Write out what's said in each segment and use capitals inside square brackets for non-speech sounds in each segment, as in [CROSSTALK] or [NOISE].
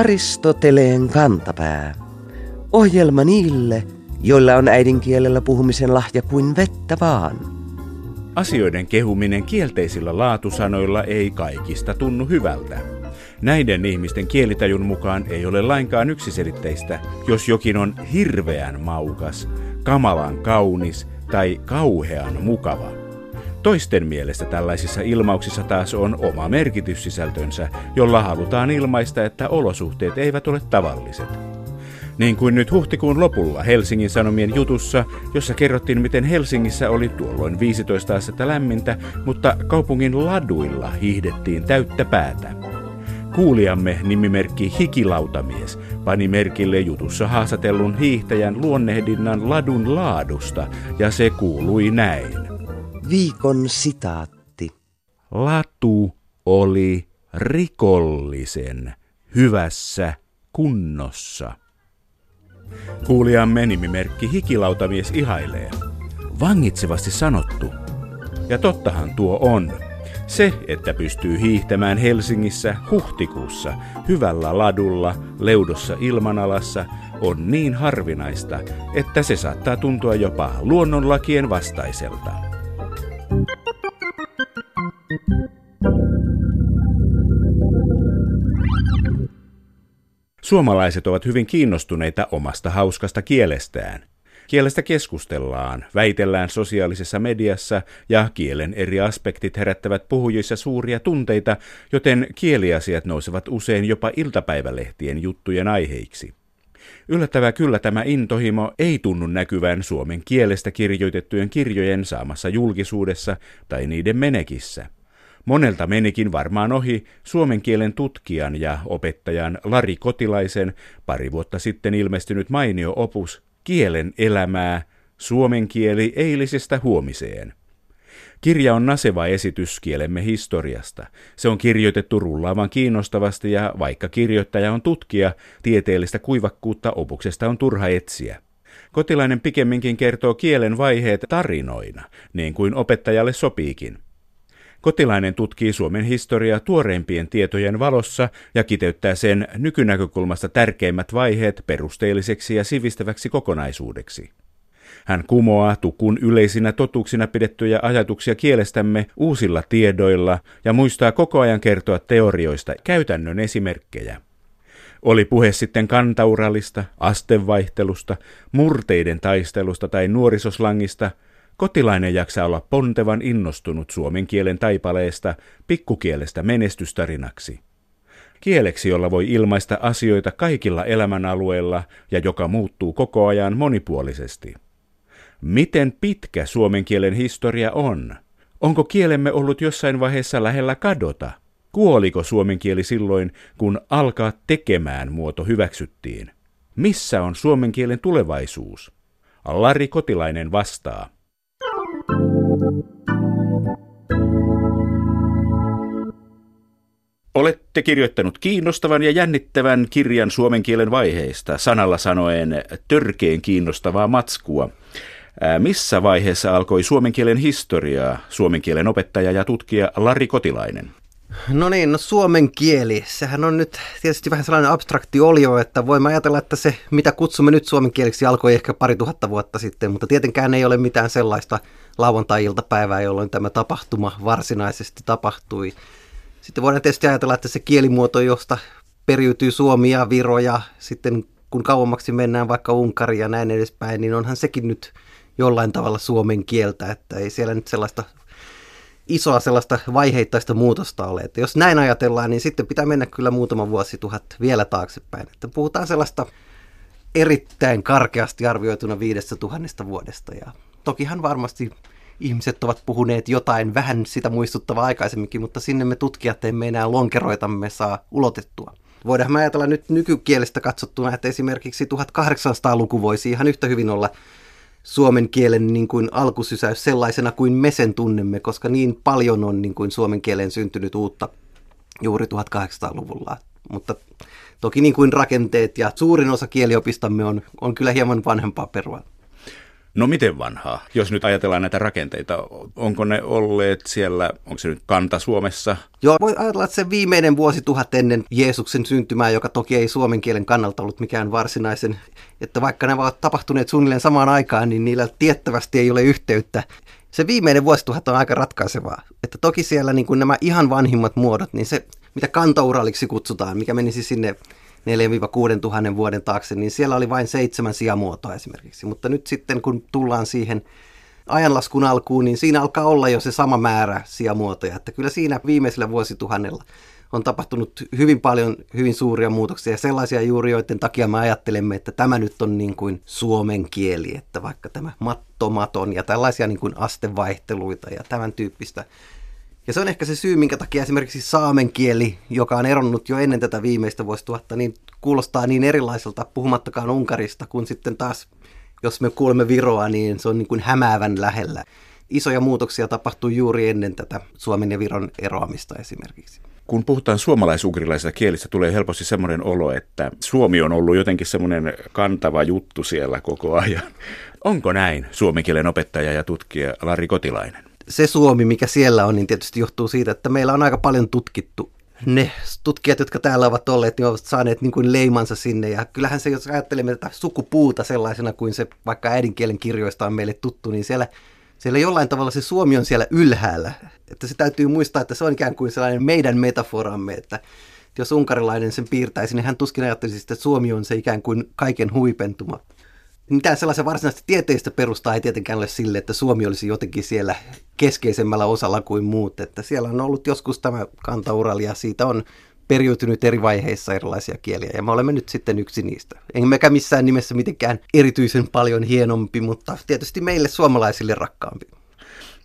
Aristoteleen kantapää. Ohjelma niille, joilla on äidinkielellä puhumisen lahja kuin vettä vaan. Asioiden kehuminen kielteisillä laatusanoilla ei kaikista tunnu hyvältä. Näiden ihmisten kielitajun mukaan ei ole lainkaan yksiselitteistä, jos jokin on hirveän maukas, kamalan kaunis tai kauhean mukava. Toisten mielestä tällaisissa ilmauksissa taas on oma merkityssisältönsä, jolla halutaan ilmaista, että olosuhteet eivät ole tavalliset. Niin kuin nyt huhtikuun lopulla Helsingin Sanomien jutussa, jossa kerrottiin, miten Helsingissä oli tuolloin 15 astetta lämmintä, mutta kaupungin laduilla hiihdettiin täyttä päätä. Kuulijamme nimimerkki Hikilautamies pani merkille jutussa haastatelun hiihtäjän luonnehdinnan ladun laadusta, ja se kuului näin. Viikon sitaatti. Latu oli rikollisen hyvässä kunnossa. Kuulijamme nimimerkki Hikilautamies ihailee. Vangitsevasti sanottu. Ja tottahan tuo on. Se, että pystyy hiihtämään Helsingissä huhtikuussa hyvällä ladulla leudossa ilmanalassa, on niin harvinaista, että se saattaa tuntua jopa luonnonlakien vastaiselta. Suomalaiset ovat hyvin kiinnostuneita omasta hauskasta kielestään. Kielestä keskustellaan, väitellään sosiaalisessa mediassa ja kielen eri aspektit herättävät puhujissa suuria tunteita, joten kieliasiat nousevat usein jopa iltapäivälehtien juttujen aiheiksi. Yllättävää kyllä tämä intohimo ei tunnu näkyvän suomen kielestä kirjoitettujen kirjojen saamassa julkisuudessa tai niiden menekissä. Monelta menikin varmaan ohi suomen kielen tutkijan ja opettajan Lari Kotilaisen pari vuotta sitten ilmestynyt mainio opus Kielen elämää, suomen kieli eilisestä huomiseen. Kirja on naseva esitys kielemme historiasta. Se on kirjoitettu rullaavan kiinnostavasti ja vaikka kirjoittaja on tutkija, tieteellistä kuivakkuutta opuksesta on turha etsiä. Kotilainen pikemminkin kertoo kielen vaiheet tarinoina, niin kuin opettajalle sopiikin. Kotilainen tutkii Suomen historiaa tuoreimpien tietojen valossa ja kiteyttää sen nykynäkökulmasta tärkeimmät vaiheet perusteelliseksi ja sivistäväksi kokonaisuudeksi. Hän kumoaa tukun yleisinä totuuksina pidettyjä ajatuksia kielestämme uusilla tiedoilla ja muistaa koko ajan kertoa teorioista käytännön esimerkkejä. Oli puhe sitten kantaurallista, astevaihtelusta, murteiden taistelusta tai nuorisoslangista – Kotilainen jaksaa olla pontevan innostunut suomen kielen taipaleesta, pikkukielestä menestystarinaksi. Kieleksi, jolla voi ilmaista asioita kaikilla elämänalueilla ja joka muuttuu koko ajan monipuolisesti. Miten pitkä suomen kielen historia on? Onko kielemme ollut jossain vaiheessa lähellä kadota? Kuoliko suomen kieli silloin, kun alkaa tekemään muoto hyväksyttiin? Missä on suomen kielen tulevaisuus? Lari Kotilainen vastaa. Olette kirjoittanut kiinnostavan ja jännittävän kirjan suomen kielen vaiheista, sanalla sanoen törkeen kiinnostavaa matskua. Missä vaiheessa alkoi suomen kielen historiaa, suomen kielen opettaja ja tutkija Lari Kotilainen? No niin, no suomen kieli, sehän on nyt tietysti vähän sellainen abstrakti olio, että voimme ajatella, että se mitä kutsumme nyt suomen kieleksi alkoi ehkä pari tuhatta vuotta sitten, mutta tietenkään ei ole mitään sellaista lauantai-iltapäivää, jolloin tämä tapahtuma varsinaisesti tapahtui. Sitten voidaan tietysti ajatella, että se kielimuoto, josta periytyy Suomi ja Viro ja sitten kun kauemmaksi mennään vaikka Unkari ja näin edespäin, niin onhan sekin nyt jollain tavalla suomen kieltä, että ei siellä nyt sellaista isoa sellaista vaiheittaista muutosta ole. Että jos näin ajatellaan, niin sitten pitää mennä kyllä muutama vuosi tuhat vielä taaksepäin. Että puhutaan sellaista erittäin karkeasti arvioituna viidestä tuhannesta vuodesta. Ja tokihan varmasti ihmiset ovat puhuneet jotain vähän sitä muistuttavaa aikaisemminkin, mutta sinne me tutkijat emme enää lonkeroitamme saa ulotettua. Voidaan ajatella nyt nykykielestä katsottuna, että esimerkiksi 1800-luku voisi ihan yhtä hyvin olla suomen kielen niin kuin alkusysäys sellaisena kuin me sen tunnemme, koska niin paljon on niin kuin suomen kielen syntynyt uutta juuri 1800-luvulla. Mutta toki niin kuin rakenteet ja suurin osa kieliopistamme on, on kyllä hieman vanhempaa perua. No miten vanhaa? Jos nyt ajatellaan näitä rakenteita, onko ne olleet siellä, onko se nyt kanta Suomessa? Joo, voi ajatella, että se viimeinen vuosituhat ennen Jeesuksen syntymää, joka toki ei suomen kielen kannalta ollut mikään varsinaisen, että vaikka ne ovat tapahtuneet suunnilleen samaan aikaan, niin niillä tiettävästi ei ole yhteyttä. Se viimeinen vuosituhat on aika ratkaisevaa. Että toki siellä niin kuin nämä ihan vanhimmat muodot, niin se mitä kantauraliksi kutsutaan, mikä menisi sinne 4-6 tuhannen vuoden taakse, niin siellä oli vain seitsemän sijamuotoa esimerkiksi. Mutta nyt sitten kun tullaan siihen ajanlaskun alkuun, niin siinä alkaa olla jo se sama määrä sijamuotoja. Että kyllä siinä viimeisellä vuosituhannella on tapahtunut hyvin paljon hyvin suuria muutoksia, sellaisia juuri, joiden takia me ajattelemme, että tämä nyt on niin kuin suomen kieli, että vaikka tämä mattomaton ja tällaisia niin kuin astevaihteluita ja tämän tyyppistä ja se on ehkä se syy, minkä takia esimerkiksi saamen kieli, joka on eronnut jo ennen tätä viimeistä vuosituhatta, niin kuulostaa niin erilaiselta, puhumattakaan Unkarista, kun sitten taas, jos me kuulemme Viroa, niin se on niin kuin hämäävän lähellä. Isoja muutoksia tapahtui juuri ennen tätä Suomen ja Viron eroamista esimerkiksi. Kun puhutaan suomalais kielistä, tulee helposti semmoinen olo, että Suomi on ollut jotenkin semmoinen kantava juttu siellä koko ajan. Onko näin, suomen kielen opettaja ja tutkija Lari Kotilainen? Se Suomi, mikä siellä on, niin tietysti johtuu siitä, että meillä on aika paljon tutkittu. Ne tutkijat, jotka täällä ovat olleet, niin ovat saaneet niin kuin leimansa sinne. Ja kyllähän se, jos ajattelemme tätä sukupuuta sellaisena kuin se vaikka äidinkielen kirjoista on meille tuttu, niin siellä, siellä jollain tavalla se Suomi on siellä ylhäällä. Että se täytyy muistaa, että se on ikään kuin sellainen meidän metaforamme, että jos unkarilainen sen piirtäisi, niin hän tuskin ajattelisi, että Suomi on se ikään kuin kaiken huipentuma mitään sellaisen varsinaista tieteistä perustaa ei tietenkään ole sille, että Suomi olisi jotenkin siellä keskeisemmällä osalla kuin muut. Että siellä on ollut joskus tämä kantaurali ja siitä on periytynyt eri vaiheissa erilaisia kieliä ja me olemme nyt sitten yksi niistä. Emmekä missään nimessä mitenkään erityisen paljon hienompi, mutta tietysti meille suomalaisille rakkaampi.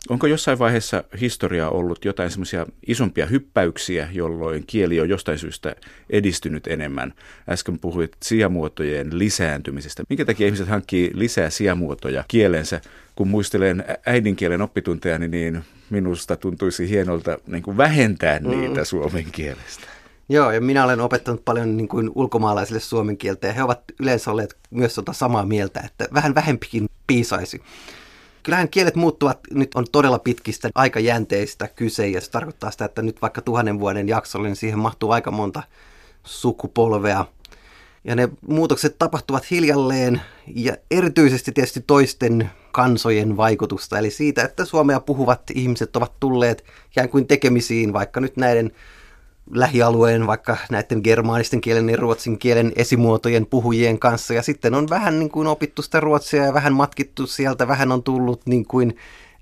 Onko jossain vaiheessa historiaa ollut jotain semmoisia isompia hyppäyksiä, jolloin kieli on jostain syystä edistynyt enemmän? Äsken puhuit sijamuotojen lisääntymisestä. Minkä takia ihmiset hankkii lisää sijamuotoja kielensä? Kun muistelen äidinkielen oppitunteja, niin minusta tuntuisi hienolta niin kuin vähentää mm. niitä mm. suomen kielestä. Joo, ja minä olen opettanut paljon niin kuin ulkomaalaisille suomen kieltä, ja he ovat yleensä olleet myös tota samaa mieltä, että vähän vähempikin piisaisi. Kyllähän kielet muuttuvat, nyt on todella pitkistä aikajänteistä kyse ja se tarkoittaa sitä, että nyt vaikka tuhannen vuoden jaksolle, niin siihen mahtuu aika monta sukupolvea. Ja ne muutokset tapahtuvat hiljalleen ja erityisesti tietysti toisten kansojen vaikutusta, eli siitä, että suomea puhuvat ihmiset ovat tulleet ikään kuin tekemisiin vaikka nyt näiden lähialueen vaikka näiden germaanisten kielen ja ruotsin kielen esimuotojen puhujien kanssa. Ja sitten on vähän niin kuin opittu sitä ruotsia ja vähän matkittu sieltä, vähän on tullut niin kuin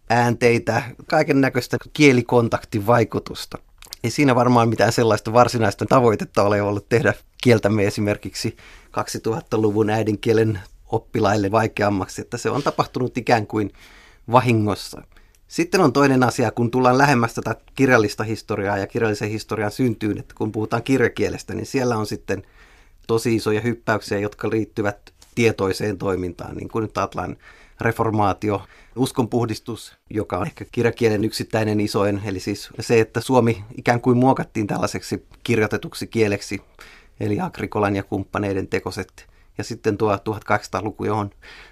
äänteitä, kaiken näköistä kielikontaktivaikutusta. Ei siinä varmaan mitään sellaista varsinaista tavoitetta ole ollut tehdä kieltämme esimerkiksi 2000-luvun äidinkielen oppilaille vaikeammaksi, että se on tapahtunut ikään kuin vahingossa. Sitten on toinen asia, kun tullaan lähemmäs tätä kirjallista historiaa ja kirjallisen historian syntyyn, että kun puhutaan kirjakielestä, niin siellä on sitten tosi isoja hyppäyksiä, jotka liittyvät tietoiseen toimintaan, niin kuin nyt ajatellaan reformaatio, uskonpuhdistus, joka on ehkä kirjakielen yksittäinen isoin, eli siis se, että Suomi ikään kuin muokattiin tällaiseksi kirjoitetuksi kieleksi, eli Agrikolan ja kumppaneiden tekoset ja sitten tuo 1800-luku, johon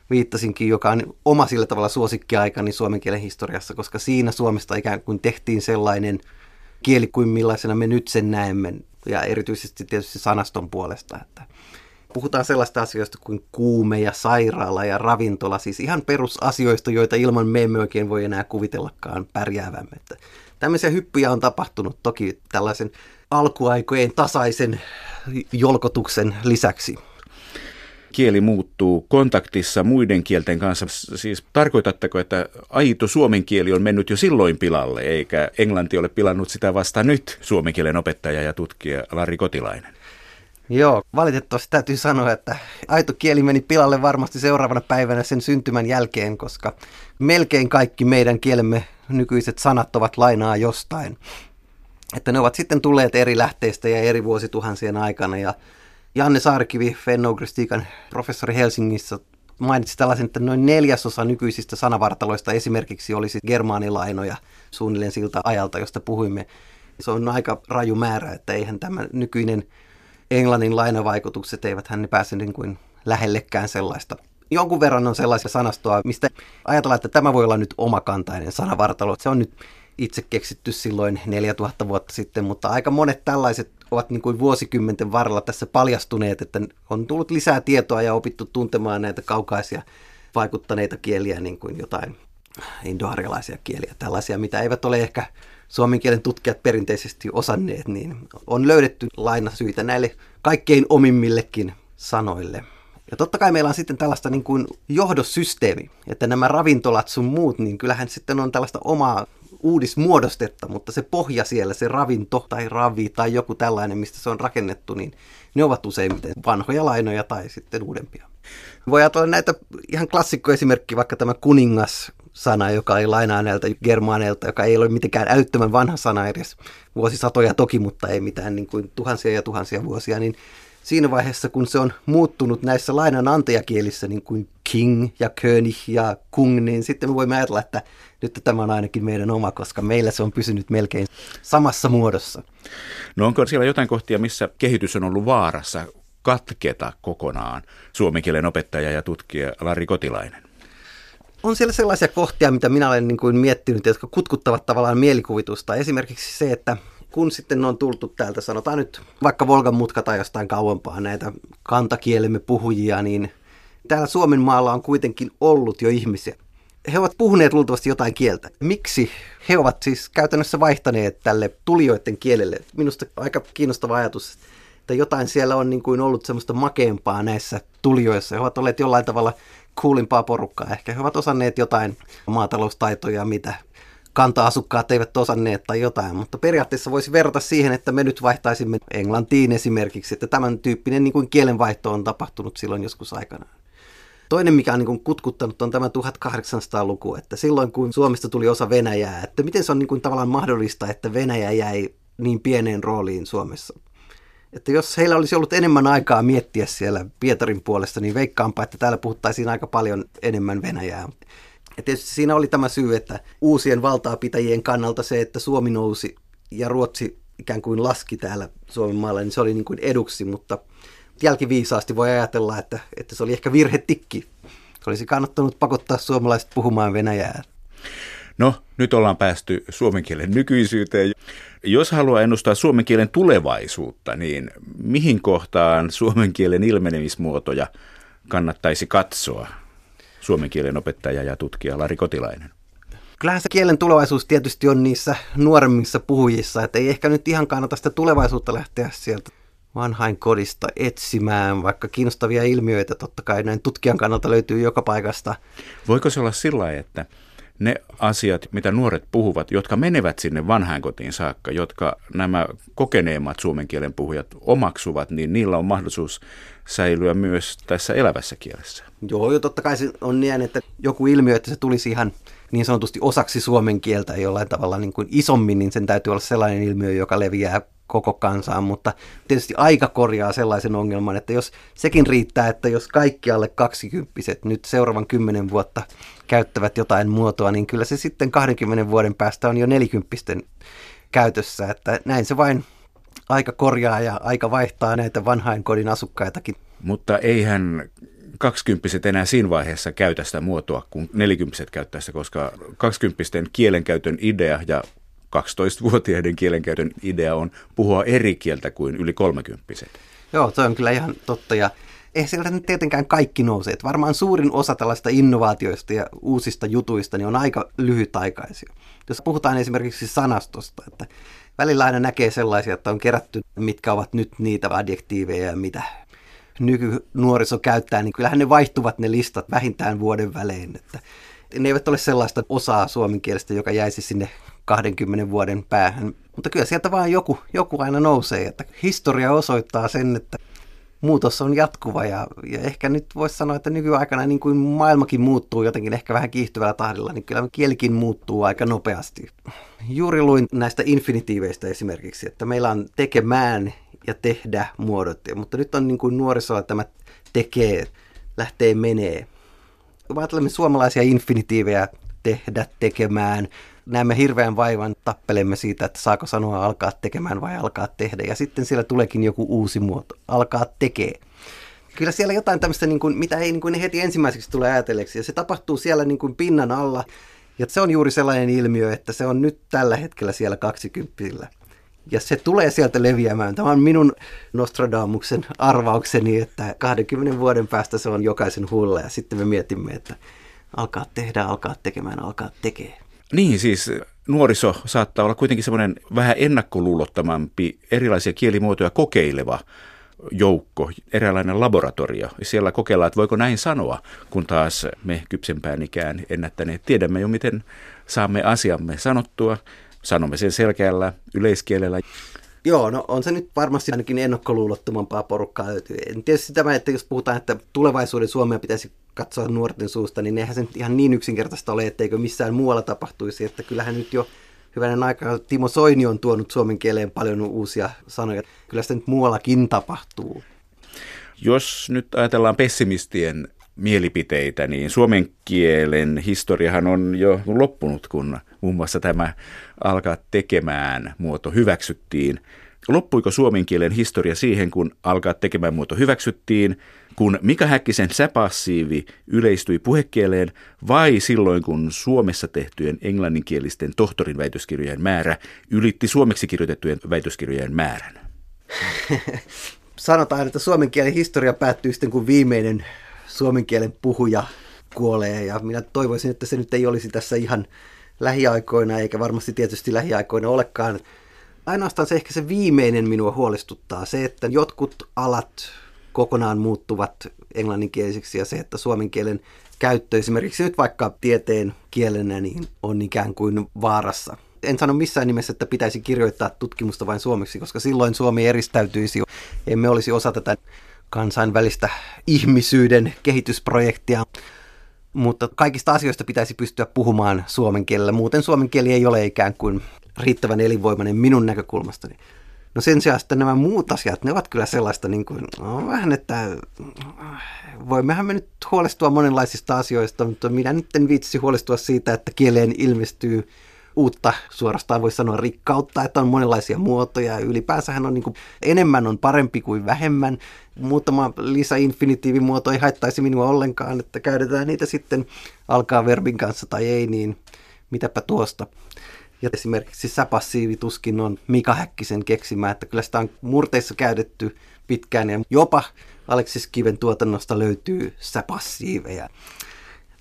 viittasinkin, joka on oma sillä tavalla suosikkiaikani suomen kielen historiassa, koska siinä Suomesta ikään kuin tehtiin sellainen kieli kuin millaisena me nyt sen näemme, ja erityisesti tietysti sanaston puolesta, että puhutaan sellaista asioista kuin kuume ja sairaala ja ravintola, siis ihan perusasioista, joita ilman me emme oikein voi enää kuvitellakaan pärjäävämme. Että tämmöisiä hyppyjä on tapahtunut toki tällaisen alkuaikojen tasaisen jolkotuksen lisäksi kieli muuttuu kontaktissa muiden kielten kanssa. Siis tarkoitatteko, että aito suomen kieli on mennyt jo silloin pilalle, eikä englanti ole pilannut sitä vasta nyt, suomen kielen opettaja ja tutkija Lari Kotilainen? Joo, valitettavasti täytyy sanoa, että aito kieli meni pilalle varmasti seuraavana päivänä sen syntymän jälkeen, koska melkein kaikki meidän kielemme nykyiset sanat ovat lainaa jostain. Että ne ovat sitten tulleet eri lähteistä ja eri vuosituhansien aikana ja Janne Saarikivi, fennougristiikan professori Helsingissä, mainitsi tällaisen, että noin neljäsosa nykyisistä sanavartaloista esimerkiksi olisi germaanilainoja suunnilleen siltä ajalta, josta puhuimme. Se on aika raju määrä, että eihän tämä nykyinen englannin lainavaikutukset, eivät hän pääse niin kuin lähellekään sellaista jonkun verran on sellaisia sanastoa, mistä ajatellaan, että tämä voi olla nyt omakantainen sanavartalo. Se on nyt itse keksitty silloin 4000 vuotta sitten, mutta aika monet tällaiset ovat niin kuin vuosikymmenten varrella tässä paljastuneet, että on tullut lisää tietoa ja opittu tuntemaan näitä kaukaisia vaikuttaneita kieliä, niin kuin jotain indoarialaisia kieliä, tällaisia, mitä eivät ole ehkä suomen kielen tutkijat perinteisesti osanneet, niin on löydetty lainasyitä näille kaikkein omimmillekin sanoille. Ja totta kai meillä on sitten tällaista niin kuin johdossysteemi, että nämä ravintolat sun muut, niin kyllähän sitten on tällaista omaa uudismuodostetta, mutta se pohja siellä, se ravinto tai ravi tai joku tällainen, mistä se on rakennettu, niin ne ovat useimmiten vanhoja lainoja tai sitten uudempia. Voi ajatella näitä ihan klassikkoesimerkki, vaikka tämä kuningas sana, joka ei lainaa näiltä germaaneilta, joka ei ole mitenkään älyttömän vanha sana edes vuosisatoja toki, mutta ei mitään niin kuin tuhansia ja tuhansia vuosia, niin siinä vaiheessa, kun se on muuttunut näissä lainanantajakielissä niin kuin king ja könig ja kung, niin sitten me voimme ajatella, että nyt tämä on ainakin meidän oma, koska meillä se on pysynyt melkein samassa muodossa. No onko siellä jotain kohtia, missä kehitys on ollut vaarassa katketa kokonaan suomen kielen opettaja ja tutkija Lari Kotilainen? on siellä sellaisia kohtia, mitä minä olen niin kuin miettinyt, jotka kutkuttavat tavallaan mielikuvitusta. Esimerkiksi se, että kun sitten on tultu täältä, sanotaan nyt vaikka Volgan mutka tai jostain kauempaa näitä kantakielemme puhujia, niin täällä Suomen maalla on kuitenkin ollut jo ihmisiä. He ovat puhuneet luultavasti jotain kieltä. Miksi he ovat siis käytännössä vaihtaneet tälle tulijoiden kielelle? Minusta aika kiinnostava ajatus, että jotain siellä on niin kuin ollut semmoista makeampaa näissä tulijoissa. He ovat olleet jollain tavalla kuulimpaa porukkaa. Ehkä he ovat osanneet jotain maataloustaitoja, mitä kanta-asukkaat eivät osanneet tai jotain, mutta periaatteessa voisi verrata siihen, että me nyt vaihtaisimme englantiin esimerkiksi, että tämän tyyppinen niin kuin kielenvaihto on tapahtunut silloin joskus aikanaan. Toinen, mikä on niin kuin kutkuttanut, on tämä 1800-luku, että silloin kun Suomesta tuli osa Venäjää, että miten se on niin kuin tavallaan mahdollista, että Venäjä jäi niin pieneen rooliin Suomessa että jos heillä olisi ollut enemmän aikaa miettiä siellä Pietarin puolesta, niin veikkaanpa, että täällä puhuttaisiin aika paljon enemmän Venäjää. Ja tietysti siinä oli tämä syy, että uusien valtaapitäjien kannalta se, että Suomi nousi ja Ruotsi ikään kuin laski täällä Suomen maalla, niin se oli niin kuin eduksi, mutta jälkiviisaasti voi ajatella, että, että se oli ehkä virhetikki. Olisi kannattanut pakottaa suomalaiset puhumaan Venäjää. No, nyt ollaan päästy suomen kielen nykyisyyteen. Jos haluaa ennustaa suomen kielen tulevaisuutta, niin mihin kohtaan suomen kielen ilmenemismuotoja kannattaisi katsoa? Suomen kielen opettaja ja tutkija Lari Kotilainen. Kyllähän se kielen tulevaisuus tietysti on niissä nuoremmissa puhujissa, että ei ehkä nyt ihan kannata sitä tulevaisuutta lähteä sieltä vanhain kodista etsimään, vaikka kiinnostavia ilmiöitä totta kai näin tutkijan kannalta löytyy joka paikasta. Voiko se olla sillä että ne asiat, mitä nuoret puhuvat, jotka menevät sinne vanhainkotiin saakka, jotka nämä kokeneemmat suomen kielen puhujat omaksuvat, niin niillä on mahdollisuus säilyä myös tässä elävässä kielessä. Joo, jo totta kai se on niin, että joku ilmiö, että se tulisi ihan niin sanotusti osaksi suomen kieltä jollain tavalla niin kuin isommin, niin sen täytyy olla sellainen ilmiö, joka leviää koko kansaan, mutta tietysti aika korjaa sellaisen ongelman, että jos sekin riittää, että jos kaikki alle kaksikymppiset nyt seuraavan kymmenen vuotta käyttävät jotain muotoa, niin kyllä se sitten 20 vuoden päästä on jo nelikymppisten käytössä, että näin se vain aika korjaa ja aika vaihtaa näitä vanhain kodin asukkaitakin. Mutta eihän kaksikymppiset enää siinä vaiheessa käytä sitä muotoa, kun nelikymppiset käyttää sitä, koska kaksikymppisten kielenkäytön idea ja 12-vuotiaiden kielenkäytön idea on puhua eri kieltä kuin yli kolmekymppiset. Joo, se on kyllä ihan totta ja ei sieltä nyt tietenkään kaikki nouse. Että varmaan suurin osa tällaista innovaatioista ja uusista jutuista niin on aika lyhytaikaisia. Jos puhutaan esimerkiksi sanastosta, että välillä aina näkee sellaisia, että on kerätty, mitkä ovat nyt niitä adjektiiveja ja mitä nykynuoriso käyttää, niin kyllähän ne vaihtuvat ne listat vähintään vuoden välein. Että ne eivät ole sellaista osaa suomen kielestä, joka jäisi sinne 20 vuoden päähän. Mutta kyllä sieltä vaan joku, joku aina nousee. Että historia osoittaa sen, että muutos on jatkuva ja, ja ehkä nyt voisi sanoa, että nykyaikana niin kuin maailmakin muuttuu jotenkin ehkä vähän kiihtyvällä tahdilla, niin kyllä kielikin muuttuu aika nopeasti. Juuri luin näistä infinitiiveistä esimerkiksi, että meillä on tekemään ja tehdä muodot, mutta nyt on niin kuin nuorisolla tämä tekee, lähtee menee. Kun ajattelemme suomalaisia infinitiivejä, tehdä, tekemään, näemme hirveän vaivan, tappelemme siitä, että saako sanoa alkaa tekemään vai alkaa tehdä. Ja sitten siellä tuleekin joku uusi muoto, alkaa tekee. Kyllä siellä jotain tämmöistä, niin kuin, mitä ei niin kuin heti ensimmäiseksi tule ajatelleeksi. Ja se tapahtuu siellä niin kuin pinnan alla. Ja se on juuri sellainen ilmiö, että se on nyt tällä hetkellä siellä 20 ja se tulee sieltä leviämään. Tämä on minun Nostradamuksen arvaukseni, että 20 vuoden päästä se on jokaisen huulla ja sitten me mietimme, että alkaa tehdä, alkaa tekemään, alkaa tekee. Niin, siis nuoriso saattaa olla kuitenkin semmoinen vähän ennakkoluulottomampi, erilaisia kielimuotoja kokeileva joukko, eräänlainen laboratorio. Siellä kokeillaan, että voiko näin sanoa, kun taas me kypsempään ikään ennättäneet tiedämme jo, miten saamme asiamme sanottua. Sanomme sen selkeällä yleiskielellä. Joo, no on se nyt varmasti ainakin ennakkoluulottomampaa porukkaa. En tietysti tämä, että jos puhutaan, että tulevaisuuden Suomea pitäisi katsoa nuorten suusta, niin eihän se nyt ihan niin yksinkertaista ole, etteikö missään muualla tapahtuisi. Että kyllähän nyt jo hyvänen aika Timo Soini on tuonut suomen kieleen paljon uusia sanoja. Kyllä sitä nyt muuallakin tapahtuu. Jos nyt ajatellaan pessimistien mielipiteitä, niin suomen kielen historiahan on jo loppunut, kun muun muassa tämä alkaa tekemään muoto hyväksyttiin. Loppuiko suomen kielen historia siihen, kun alkaa tekemään muoto hyväksyttiin, kun Mika Häkkisen säpassiivi yleistyi puhekieleen vai silloin, kun Suomessa tehtyjen englanninkielisten tohtorin väitöskirjojen määrä ylitti suomeksi kirjoitettujen väitöskirjojen määrän? [LAUGHS] Sanotaan, että suomen kielen historia päättyy sitten, kun viimeinen suomen kielen puhuja kuolee. Ja minä toivoisin, että se nyt ei olisi tässä ihan lähiaikoina, eikä varmasti tietysti lähiaikoina olekaan. Ainoastaan se ehkä se viimeinen minua huolestuttaa, se, että jotkut alat kokonaan muuttuvat englanninkielisiksi ja se, että suomen kielen käyttö esimerkiksi nyt vaikka tieteen kielenä niin on ikään kuin vaarassa. En sano missään nimessä, että pitäisi kirjoittaa tutkimusta vain suomeksi, koska silloin Suomi eristäytyisi. Emme olisi osa tätä kansainvälistä ihmisyyden kehitysprojektia. Mutta kaikista asioista pitäisi pystyä puhumaan suomen kielellä. Muuten suomen kieli ei ole ikään kuin riittävän elinvoimainen minun näkökulmastani. No sen sijaan että nämä muut asiat, ne ovat kyllä sellaista niin kuin, no, vähän, että voimmehan me nyt huolestua monenlaisista asioista, mutta minä nyt en viitsi huolestua siitä, että kieleen ilmestyy uutta, suorastaan voi sanoa rikkautta, että on monenlaisia muotoja. Ylipäänsähän on niin kuin, enemmän on parempi kuin vähemmän. Muutama lisäinfinitiivimuoto ei haittaisi minua ollenkaan, että käytetään niitä sitten alkaa verbin kanssa tai ei, niin mitäpä tuosta. Ja esimerkiksi säpassiivi tuskin on Mika Häkkisen keksimä, että kyllä sitä on murteissa käytetty pitkään ja jopa Aleksis Kiven tuotannosta löytyy säpassiiveja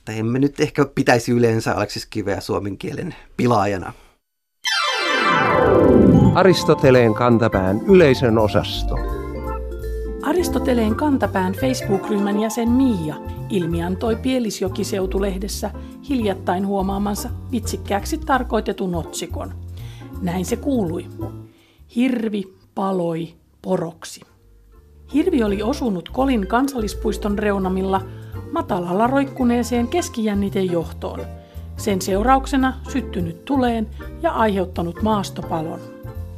että emme nyt ehkä pitäisi yleensä Aleksis Kiveä suomen kielen pilaajana. Aristoteleen kantapään yleisön osasto. Aristoteleen kantapään Facebook-ryhmän jäsen Miia ilmiantoi Pielisjoki-seutulehdessä hiljattain huomaamansa vitsikkääksi tarkoitetun otsikon. Näin se kuului. Hirvi paloi poroksi. Hirvi oli osunut Kolin kansallispuiston reunamilla – matalalla roikkuneeseen keskijännitejohtoon. Sen seurauksena syttynyt tuleen ja aiheuttanut maastopalon.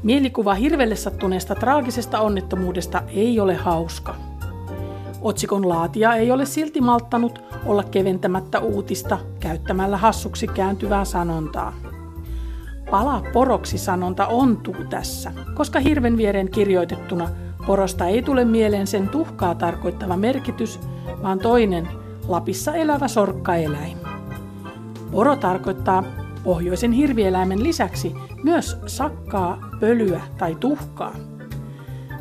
Mielikuva hirvelle sattuneesta traagisesta onnettomuudesta ei ole hauska. Otsikon laatia ei ole silti malttanut olla keventämättä uutista käyttämällä hassuksi kääntyvää sanontaa. Pala poroksi sanonta ontuu tässä, koska hirven viereen kirjoitettuna porosta ei tule mieleen sen tuhkaa tarkoittava merkitys, vaan toinen Lapissa elävä sorkkaeläin. Poro tarkoittaa pohjoisen hirvieläimen lisäksi myös sakkaa, pölyä tai tuhkaa.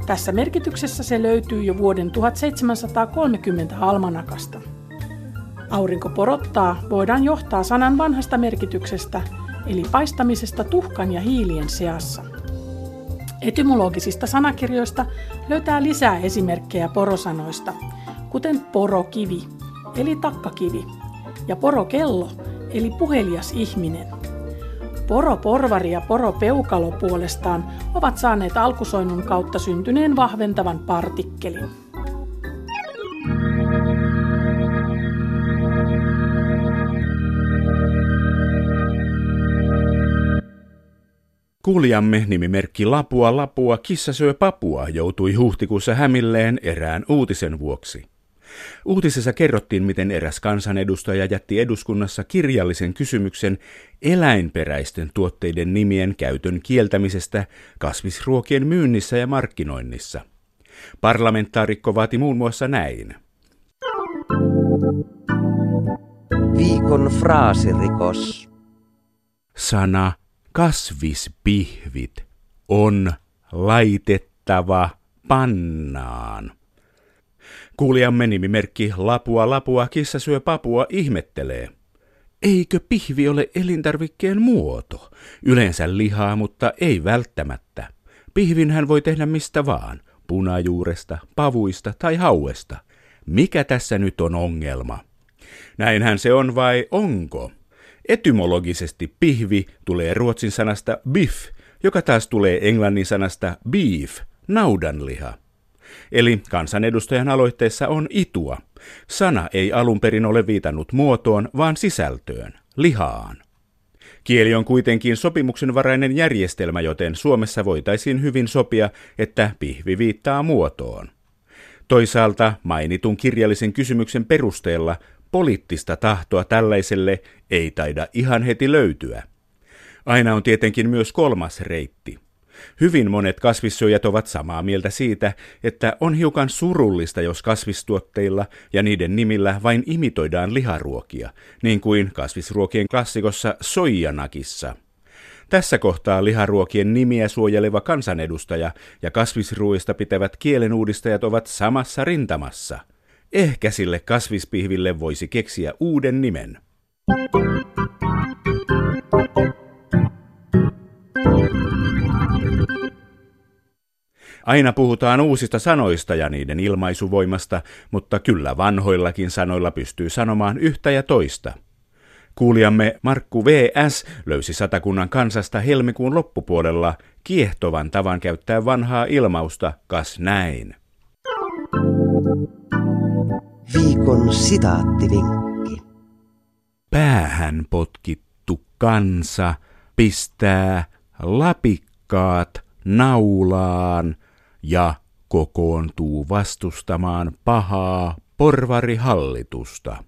Tässä merkityksessä se löytyy jo vuoden 1730 almanakasta. Aurinko porottaa voidaan johtaa sanan vanhasta merkityksestä, eli paistamisesta tuhkan ja hiilien seassa. Etymologisista sanakirjoista löytää lisää esimerkkejä porosanoista, kuten porokivi, eli takkakivi, ja porokello, eli puhelias ihminen. Poroporvari ja poropeukalo puolestaan ovat saaneet alkusoinnun kautta syntyneen vahventavan partikkelin. Kuulijamme nimimerkki Lapua Lapua Kissa syö papua joutui huhtikuussa hämilleen erään uutisen vuoksi. Uutisessa kerrottiin, miten eräs kansanedustaja jätti eduskunnassa kirjallisen kysymyksen eläinperäisten tuotteiden nimien käytön kieltämisestä kasvisruokien myynnissä ja markkinoinnissa. Parlamentaarikko vaati muun muassa näin. Viikon fraasirikos. Sana kasvispihvit on laitettava pannaan. Kuulijamme nimimerkki Lapua Lapua kissa syö papua ihmettelee. Eikö pihvi ole elintarvikkeen muoto? Yleensä lihaa, mutta ei välttämättä. Pihvin hän voi tehdä mistä vaan, punajuuresta, pavuista tai hauesta. Mikä tässä nyt on ongelma? Näinhän se on vai onko? Etymologisesti pihvi tulee ruotsin sanasta biff, joka taas tulee englannin sanasta beef, naudanliha. Eli kansanedustajan aloitteessa on itua. Sana ei alun perin ole viitannut muotoon, vaan sisältöön, lihaan. Kieli on kuitenkin sopimuksenvarainen järjestelmä, joten Suomessa voitaisiin hyvin sopia, että pihvi viittaa muotoon. Toisaalta mainitun kirjallisen kysymyksen perusteella poliittista tahtoa tällaiselle ei taida ihan heti löytyä. Aina on tietenkin myös kolmas reitti. Hyvin monet kasvissyöjät ovat samaa mieltä siitä, että on hiukan surullista, jos kasvistuotteilla ja niiden nimillä vain imitoidaan liharuokia, niin kuin kasvisruokien klassikossa soijanakissa. Tässä kohtaa liharuokien nimiä suojeleva kansanedustaja ja kasvisruoista pitävät kielenuudistajat ovat samassa rintamassa. Ehkä sille kasvispihville voisi keksiä uuden nimen. Aina puhutaan uusista sanoista ja niiden ilmaisuvoimasta, mutta kyllä vanhoillakin sanoilla pystyy sanomaan yhtä ja toista. Kuulijamme Markku V.S. löysi satakunnan kansasta helmikuun loppupuolella kiehtovan tavan käyttää vanhaa ilmausta kas näin. Viikon sitaattivinkki. Päähän potkittu kansa pistää lapikkaat naulaan ja kokoontuu vastustamaan pahaa porvarihallitusta.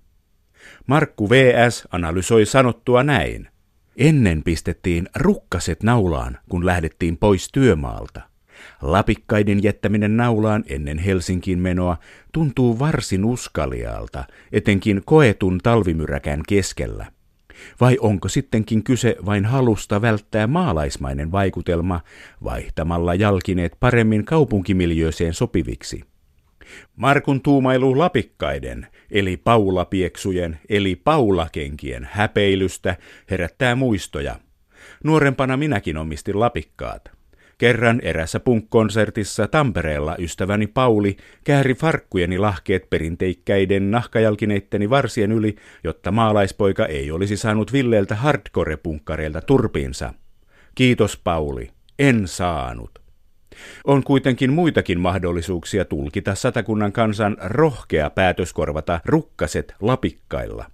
Markku VS analysoi sanottua näin. Ennen pistettiin rukkaset naulaan, kun lähdettiin pois työmaalta. Lapikkaiden jättäminen naulaan ennen Helsinkiin menoa tuntuu varsin uskalialta, etenkin koetun talvimyräkän keskellä. Vai onko sittenkin kyse vain halusta välttää maalaismainen vaikutelma vaihtamalla jalkineet paremmin kaupunkimiljööseen sopiviksi? Markun tuumailu lapikkaiden, eli paulapieksujen, eli paulakenkien häpeilystä herättää muistoja. Nuorempana minäkin omistin lapikkaat. Kerran erässä punk-konsertissa Tampereella ystäväni Pauli kääri farkkujeni lahkeet perinteikkäiden nahkajalkineitteni varsien yli, jotta maalaispoika ei olisi saanut Villeeltä hardcore-punkkareilta turpiinsa. Kiitos Pauli, en saanut. On kuitenkin muitakin mahdollisuuksia tulkita satakunnan kansan rohkea päätös korvata rukkaset lapikkailla.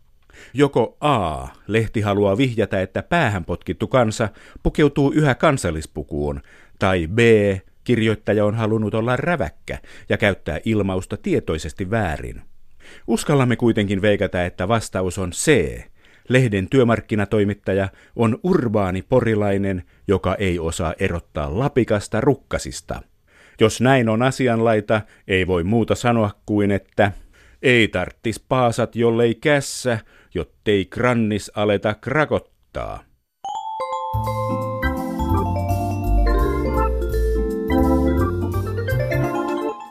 Joko A. Lehti haluaa vihjata, että päähän potkittu kansa pukeutuu yhä kansallispukuun, tai B. Kirjoittaja on halunnut olla räväkkä ja käyttää ilmausta tietoisesti väärin. Uskallamme kuitenkin veikata, että vastaus on C. Lehden työmarkkinatoimittaja on urbaani porilainen, joka ei osaa erottaa lapikasta rukkasista. Jos näin on asianlaita, ei voi muuta sanoa kuin, että ei tarttis paasat jollei kässä, jottei krannis aleta krakottaa.